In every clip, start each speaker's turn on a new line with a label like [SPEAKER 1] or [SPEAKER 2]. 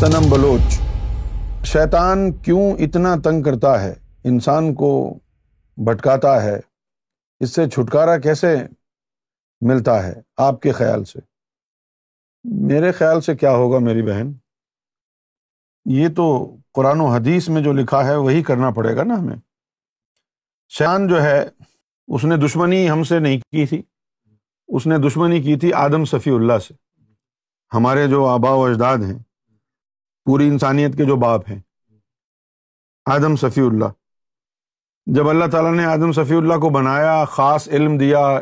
[SPEAKER 1] سنم بلوچ۔ شیطان کیوں اتنا تنگ کرتا ہے؟ انسان کو بھٹکاتا ہے۔ اس سے چھٹکارا کیسے ملتا ہے آپ کے خیال سے؟ میرے خیال سے کیا ہوگا میری بہن؟ یہ تو قرآن و حدیث میں جو لکھا ہے وہی کرنا پڑے گا نا ہمیں۔ شان جو ہے، اس نے دشمنی ہم سے نہیں کی تھی۔ اس نے دشمنی کی تھی آدم صفی اللہ سے۔ ہمارے جو آبا و اجداد ہیں پوری انسانیت کے جو باپ ہیں، آدم صفی اللہ۔ جب اللہ تعالیٰ نے آدم صفی اللہ کو بنایا، خاص علم دیا،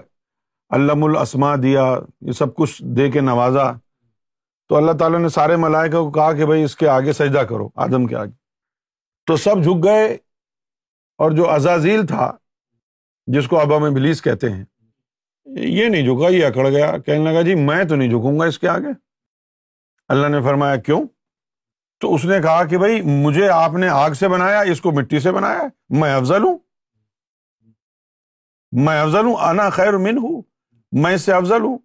[SPEAKER 1] علم الاسما دیا، یہ سب کچھ دے کے نوازا، تو اللہ تعالیٰ نے سارے ملائکہ کو کہا کہ بھائی اس کے آگے سجدہ کرو، آدم کے آگے۔ تو سب جھک گئے اور جو ازازیل تھا، جس کو ابا میں بلیس کہتے ہیں، یہ نہیں جھکا، یہ اکڑ گیا، کہنے لگا جی میں تو نہیں جھکوں گا اس کے آگے۔ اللہ نے فرمایا کیوں؟ تو اس نے کہا کہ بھائی، مجھے آپ نے آگ سے بنایا، اس کو مٹی سے بنایا، میں افضل ہوں۔ میں افضل ہوں، انا خیر من ہوں میں اس سے افضل ہوں۔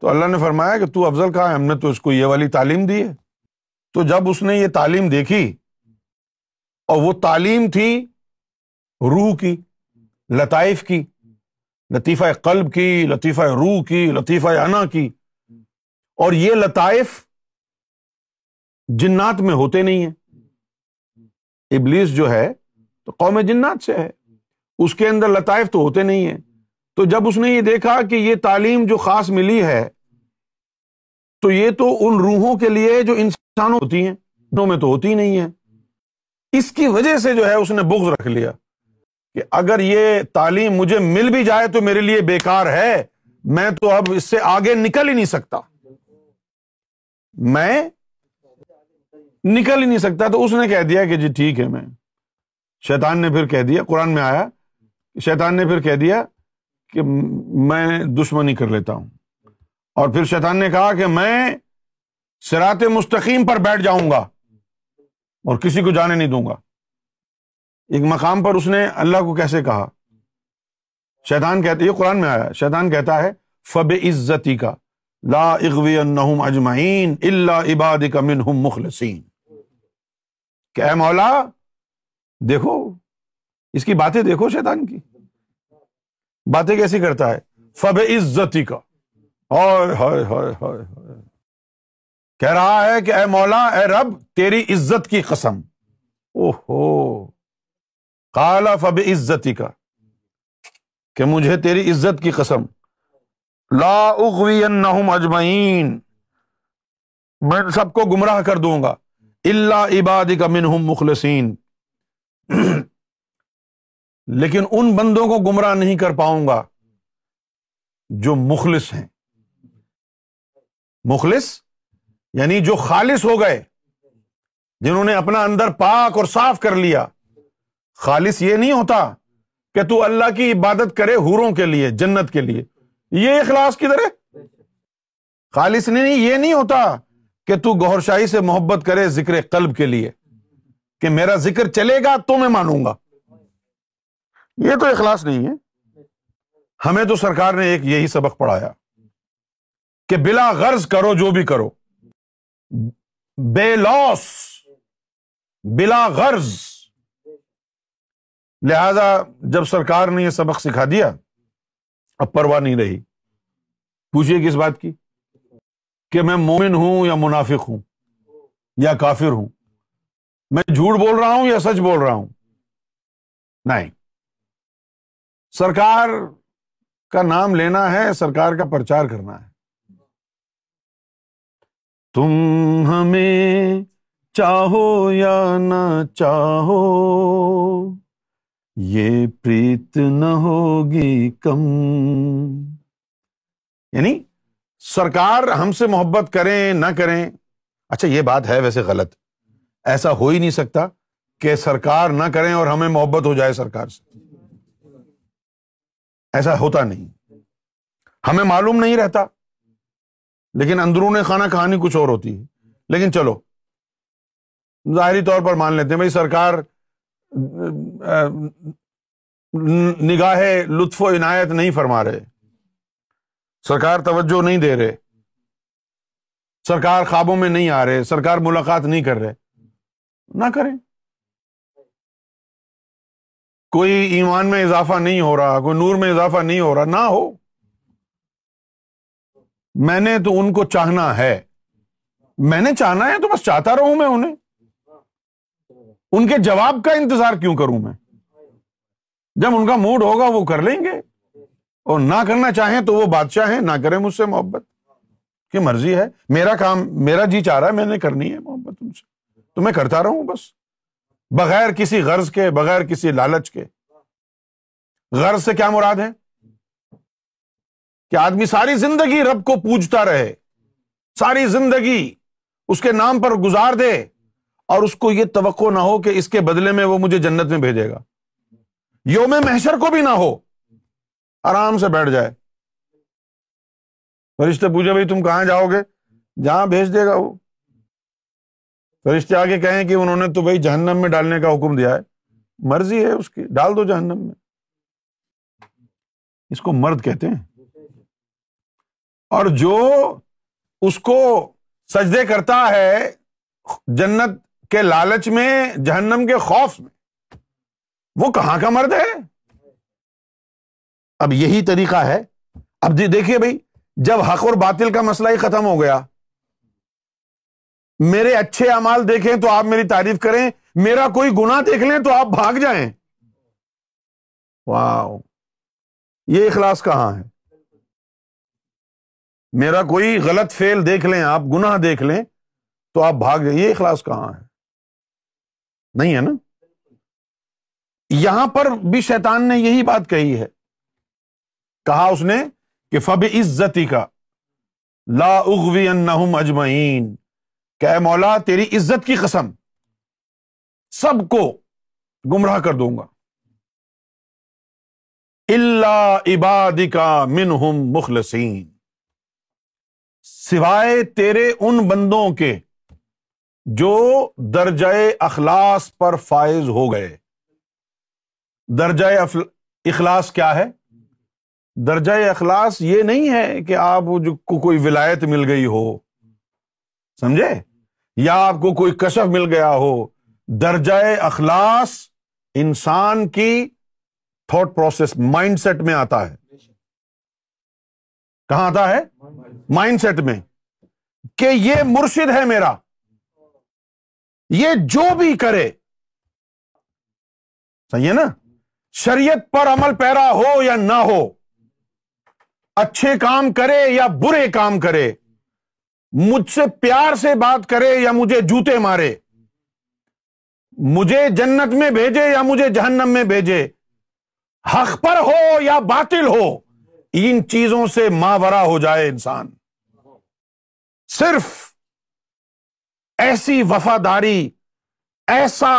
[SPEAKER 1] تو اللہ نے فرمایا کہ تو افضل کہا ہم نے تو اس کو یہ والی تعلیم دی ہے۔ تو جب اس نے یہ تعلیم دیکھی، اور وہ تعلیم تھی روح کی، لطائف کی، لطیفہ قلب کی، لطیفہ روح کی، لطیفہ انا کی، اور یہ لطائف جنات میں ہوتے نہیں ہیں۔ ابلیس جو ہے تو قوم جنات سے ہے۔ اس کے اندر لطائف تو ہوتے نہیں ہیں۔ تو جب اس نے یہ دیکھا کہ یہ تعلیم جو خاص ملی ہے، تو یہ تو ان روحوں کے لیے جو انسانوں ہوتی ہیں میں تو ہوتی نہیں ہے اس کی وجہ سے جو ہے اس نے بغض رکھ لیا کہ اگر یہ تعلیم مجھے مل بھی جائے تو میرے لیے بیکار ہے۔ میں تو اب اس سے آگے نکل ہی نہیں سکتا۔ میں نکل ہی نہیں سکتا۔ تو اس نے کہہ دیا کہ جی ٹھیک ہے میں۔ شیطان نے پھر کہہ دیا، قرآن میں آیا، شیطان نے پھر کہہ دیا کہ میں دشمنی کر لیتا ہوں۔ اور پھر شیطان نے کہا کہ میں سرات مستقیم پر بیٹھ جاؤں گا اور کسی کو جانے نہیں دوں گا۔ ایک مقام پر اس نے اللہ کو کیسے کہا؟ شیطان کہتے یہ قرآن میں آیا، شیطان کہتا ہے فب عزتی کا لا اغوی اجمعین اللہ عباد کا منہم مخلصین۔ کہ اے مولا، دیکھو، اس کی باتیں دیکھو شیطان کی۔ باتیں کیسی کرتا ہے؟ فب عزتی کا کہہ رہا ہے کہ اے مولا، اے رب، تیری عزت کی قسم۔ او ہو کالا فب عزتی کا کہ مجھے تیری عزت کی قسم۔ لا اغوی اجمعین۔ میں سب کو گمراہ کر دوں گا۔ اللہ عباد کا منہم مخلصین لیکن ان بندوں کو گمراہ نہیں کر پاؤں گا جو مخلص ہیں۔ مخلص یعنی جو خالص ہو گئے، جنہوں نے اپنا اندر پاک اور صاف کر لیا۔ خالص یہ نہیں ہوتا کہ تو اللہ کی عبادت کرے ہوروں کے لیے، جنت کے لیے۔ یہ اخلاص کدھر ہے؟ خالص نہیں، یہ نہیں ہوتا۔ کہ تو گور شاہی سے محبت کرے ذکر قلب کے لیے کہ میرا ذکر چلے گا تو میں مانوں گا۔ یہ تو اخلاص نہیں ہے۔ ہمیں تو سرکار نے ایک یہی سبق پڑھایا کہ بلا غرض کرو جو بھی کرو۔ بے لوس بلا غرض۔ لہذا جب سرکار نے یہ سبق سکھا دیا، اب پرواہ نہیں رہی۔ پوچھیے کس بات کی؟ کہ میں مومن ہوں یا منافق ہوں یا کافر ہوں؟ میں جھوٹ بول رہا ہوں یا سچ بول رہا ہوں؟ نہیں۔ سرکار کا نام لینا ہے، سرکار کا پرچار کرنا ہے۔ تم ہمیں چاہو یا نہ چاہو، یہ پریت نہ ہوگی کم۔ یعنی سرکار ہم سے محبت کریں، نہ کریں۔ اچھا یہ بات ہے ویسے غلط۔ ایسا ہو ہی نہیں سکتا کہ سرکار نہ کریں اور ہمیں محبت ہو جائے سرکار سے۔ ایسا ہوتا نہیں۔ ہمیں معلوم نہیں رہتا۔ لیکن اندرون خانہ کہانی کچھ اور ہوتی ہے۔ لیکن چلو، ظاہری طور پر مان لیتے ہیں، بھائی سرکار نگاہ لطف و عنایت نہیں فرما رہے۔ سرکار توجہ نہیں دے رہے۔ سرکار خوابوں میں نہیں آ رہے، سرکار ملاقات نہیں کر رہے۔ نہ کریں۔ کوئی ایمان میں اضافہ نہیں ہو رہا، کوئی نور میں اضافہ نہیں ہو رہا، نہ ہو۔ میں نے تو ان کو چاہنا ہے۔ میں نے چاہنا ہے تو بس چاہتا رہوں میں انہیں۔ ان کے جواب کا انتظار کیوں کروں میں؟ جب ان کا موڈ ہوگا وہ کر لیں گے۔ اور نہ کرنا چاہیں تو وہ بادشاہ ہیں، نہ کریں مجھ سے محبت۔ کی مرضی ہے۔ میرا کام، میرا جی چاہ رہا ہے، میں نے کرنی ہے محبت ان سے۔ تو میں کرتا رہوں بس۔ بغیر کسی غرض کے، بغیر کسی لالچ کے۔ غرض سے کیا مراد ہے؟ کہ آدمی ساری زندگی رب کو پوجتا رہے۔ ساری زندگی اس کے نام پر گزار دے۔ اور اس کو یہ توقع نہ ہو کہ اس کے بدلے میں وہ مجھے جنت میں بھیجے گا۔ یوم محشر کو بھی نہ ہو۔ آرام سے بیٹھ جائے۔ فرشتے پوچھے، بھائی، تم کہاں جاؤ گے؟ جہاں بھیج دے گا وہ۔ فرشتے آگے کہیں کہ انہوں نے تو بھائی جہنم میں ڈالنے کا حکم دیا ہے۔ مرضی ہے اس کی، ڈال دو جہنم میں۔ اس کو مرد کہتے ہیں۔ اور جو اس کو سجدے کرتا ہے جنت کے لالچ میں، جہنم کے خوف میں، وہ کہاں کا مرد ہے؟ اب یہی طریقہ ہے۔ اب جی دیکھیے بھائی، جب حق اور باطل کا مسئلہ ہی ختم ہو گیا، میرے اچھے امال دیکھیں تو آپ میری تعریف کریں، میرا کوئی گنا دیکھ لیں تو آپ بھاگ جائیں۔ واہ یہ اخلاص کہاں ہے؟ میرا کوئی غلط فیل دیکھ لیں، آپ گناہ دیکھ لیں تو آپ بھاگ جائیں۔ یہ اخلاص کہاں ہے؟ نہیں ہے نا؟ یہاں پر بھی شیطان نے یہی بات کہی ہے۔ کہا اس نے کہ فب عزتی کا لا اغوی انہم اجمعین، کہ اے مولا تیری عزت کی قسم سب کو گمراہ کر دوں گا۔ اللہ عبادی کا منہم مخلصین۔ سوائے تیرے ان بندوں کے جو درجۂ اخلاص پر فائز ہو گئے۔ درجۂ اخلاص کیا ہے؟ درجۂ اخلاص یہ نہیں ہے کہ آپ کو کوئی ولایت مل گئی ہو۔ سمجھے؟ یا آپ کو کوئی کشف مل گیا ہو۔ درجۂ اخلاص انسان کی تھاٹ پروسیس، مائنڈ سیٹ میں آتا ہے۔ کہاں آتا ہے؟ مائنڈ سیٹ میں۔ کہ یہ مرشد ہے میرا۔ یہ جو بھی کرے۔ صحیح ہے نا؟ شریعت پر عمل پیرا ہو یا نہ ہو۔ اچھے کام کرے یا برے کام کرے، مجھ سے پیار سے بات کرے یا مجھے جوتے مارے، مجھے جنت میں بھیجے یا مجھے جہنم میں بھیجے، حق پر ہو یا باطل ہو، ان چیزوں سے ماورا ہو جائے انسان۔ صرف ایسی وفاداری، ایسا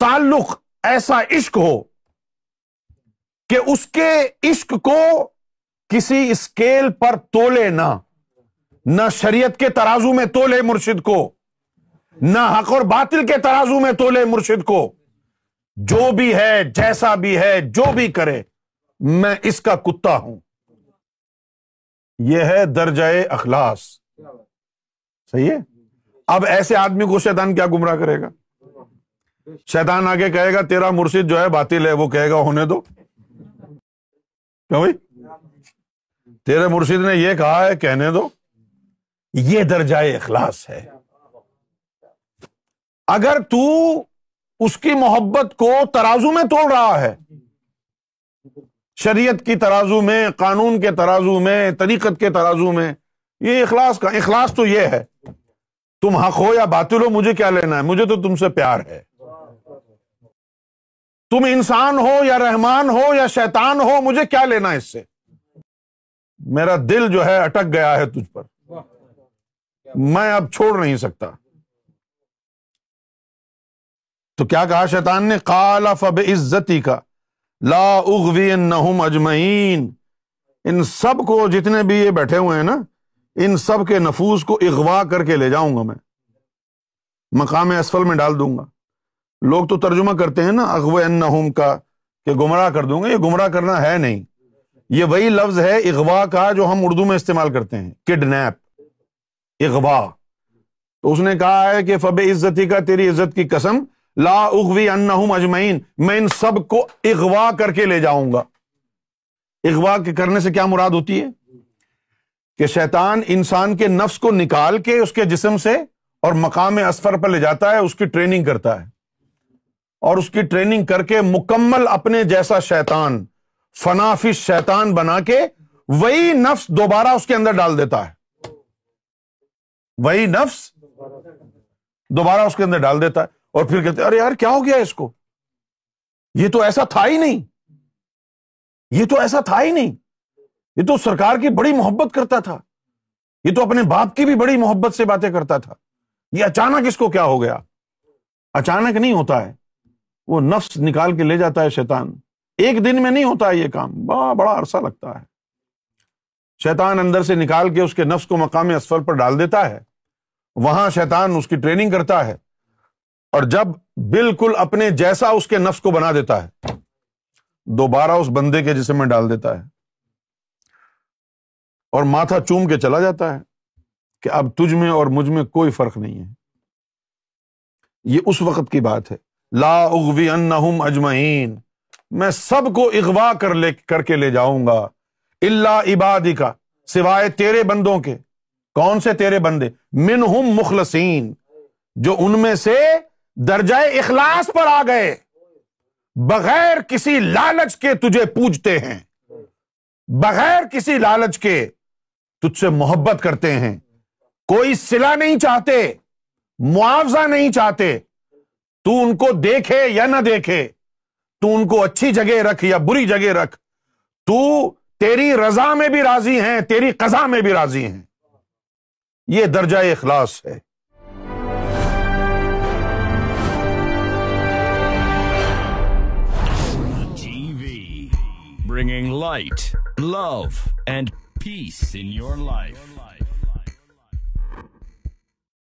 [SPEAKER 1] تعلق، ایسا عشق ہو کہ اس کے عشق کو کسی اسکیل پر تولے نہ نہ شریعت کے ترازو میں تولے مرشد کو، نہ حق اور باطل کے ترازو میں تولے مرشد کو۔ جو بھی ہے، جیسا بھی ہے، جو بھی کرے، میں اس کا کتا ہوں۔ یہ ہے درجۂ اخلاص۔ صحیح ہے؟ اب ایسے آدمی کو شیطان کیا گمراہ کرے گا؟ شیطان آگے کہے گا، تیرا مرشد جو ہے باطل ہے، وہ کہے گا، ہونے دو۔ کیوں بھائی؟ تیرے مرشد نے یہ کہا ہے، کہنے دو۔ یہ درجۂ اخلاص ہے۔ اگر تو اس کی محبت کو ترازو میں توڑ رہا ہے، شریعت کی ترازو میں، قانون کے ترازو میں، طریقت کے ترازو میں، یہ اخلاص کا اخلاص تو یہ ہے۔ تم حق ہو یا باطل ہو، مجھے کیا لینا ہے؟ مجھے تو تم سے پیار ہے۔ تم انسان ہو یا رحمان ہو یا شیطان ہو، مجھے کیا لینا اس سے؟ میرا دل جو ہے اٹک گیا ہے تجھ پر۔ میں اب چھوڑ نہیں سکتا۔ تو کیا کہا شیطان نے؟ کالا فب عزتی کا لا اغوی نہم اجمعین۔ ان سب کو جتنے بھی یہ بیٹھے ہوئے ہیں نا ان سب کے نفوس کو اغوا کر کے لے جاؤں گا میں۔ مقام اسفل میں ڈال دوں گا۔ لوگ تو ترجمہ کرتے ہیں نا اغو ان کا کہ گمراہ کر دوں گا۔ یہ گمراہ کرنا ہے نہیں۔ یہ وہی لفظ ہے اغوا کا جو ہم اردو میں استعمال کرتے ہیں کڈنیپ اغوا۔ تو اس نے کہا ہے کہ فب عزتی کا تیری عزت کی قسم، لا اغوی انہم اجمعین، میں ان سب کو اغوا کر کے لے جاؤں گا۔ اغوا کے کرنے سے کیا مراد ہوتی ہے؟ کہ شیطان انسان کے نفس کو نکال کے اس کے جسم سے اور مقام اسفر پر لے جاتا ہے، اس کی ٹریننگ کرتا ہے۔ اور اس کی ٹریننگ کر کے مکمل اپنے جیسا شیطان فنافش شیطان بنا کے وہی نفس دوبارہ اس کے اندر ڈال دیتا ہے۔ وہی نفس دوبارہ اس کے اندر ڈال دیتا ہے۔ اور پھر کہتے ارے یار، کیا ہو گیا اس کو؟ یہ تو ایسا تھا ہی نہیں۔ یہ تو ایسا تھا ہی نہیں۔ یہ تو سرکار کی بڑی محبت کرتا تھا۔ یہ تو اپنے باپ کی بھی بڑی محبت سے باتیں کرتا تھا۔ یہ اچانک اس کو کیا ہو گیا؟ اچانک نہیں ہوتا ہے۔ وہ نفس نکال کے لے جاتا ہے شیطان۔ ایک دن میں نہیں ہوتا یہ کام، بڑا بڑا عرصہ لگتا ہے۔ شیطان اندر سے نکال کے اس کے نفس کو مقامی اسفل پر ڈال دیتا ہے۔ وہاں شیطان اس کی ٹریننگ کرتا ہے اور جب بالکل اپنے جیسا اس کے نفس کو بنا دیتا ہے، دوبارہ اس بندے کے جسم میں ڈال دیتا ہے۔ اور ماتھا چوم کے چلا جاتا ہے کہ اب تجھ میں اور مجھ میں کوئی فرق نہیں ہے۔ یہ اس وقت کی بات ہے۔ لا اغوی انہم اجمعین۔ میں سب کو اغوا کر لے کر کے لے جاؤں گا۔ اللہ عبادی کا سوائے تیرے بندوں کے۔ کون سے تیرے بندے؟ منہم مخلصین، جو ان میں سے درجۂ اخلاص پر آ گئے۔ بغیر کسی لالچ کے تجھے پوجتے ہیں۔ بغیر کسی لالچ کے تجھ سے محبت کرتے ہیں۔ کوئی سلا نہیں چاہتے، معاوضہ نہیں چاہتے۔ تو ان کو دیکھے یا نہ دیکھے۔ تو ان کو اچھی جگہ رکھ یا بری جگہ رکھ تو تیری رضا میں بھی راضی ہیں تیری قضا میں بھی راضی ہیں یہ درجہ اخلاص ہے
[SPEAKER 2] bringing light, love, and peace in your life.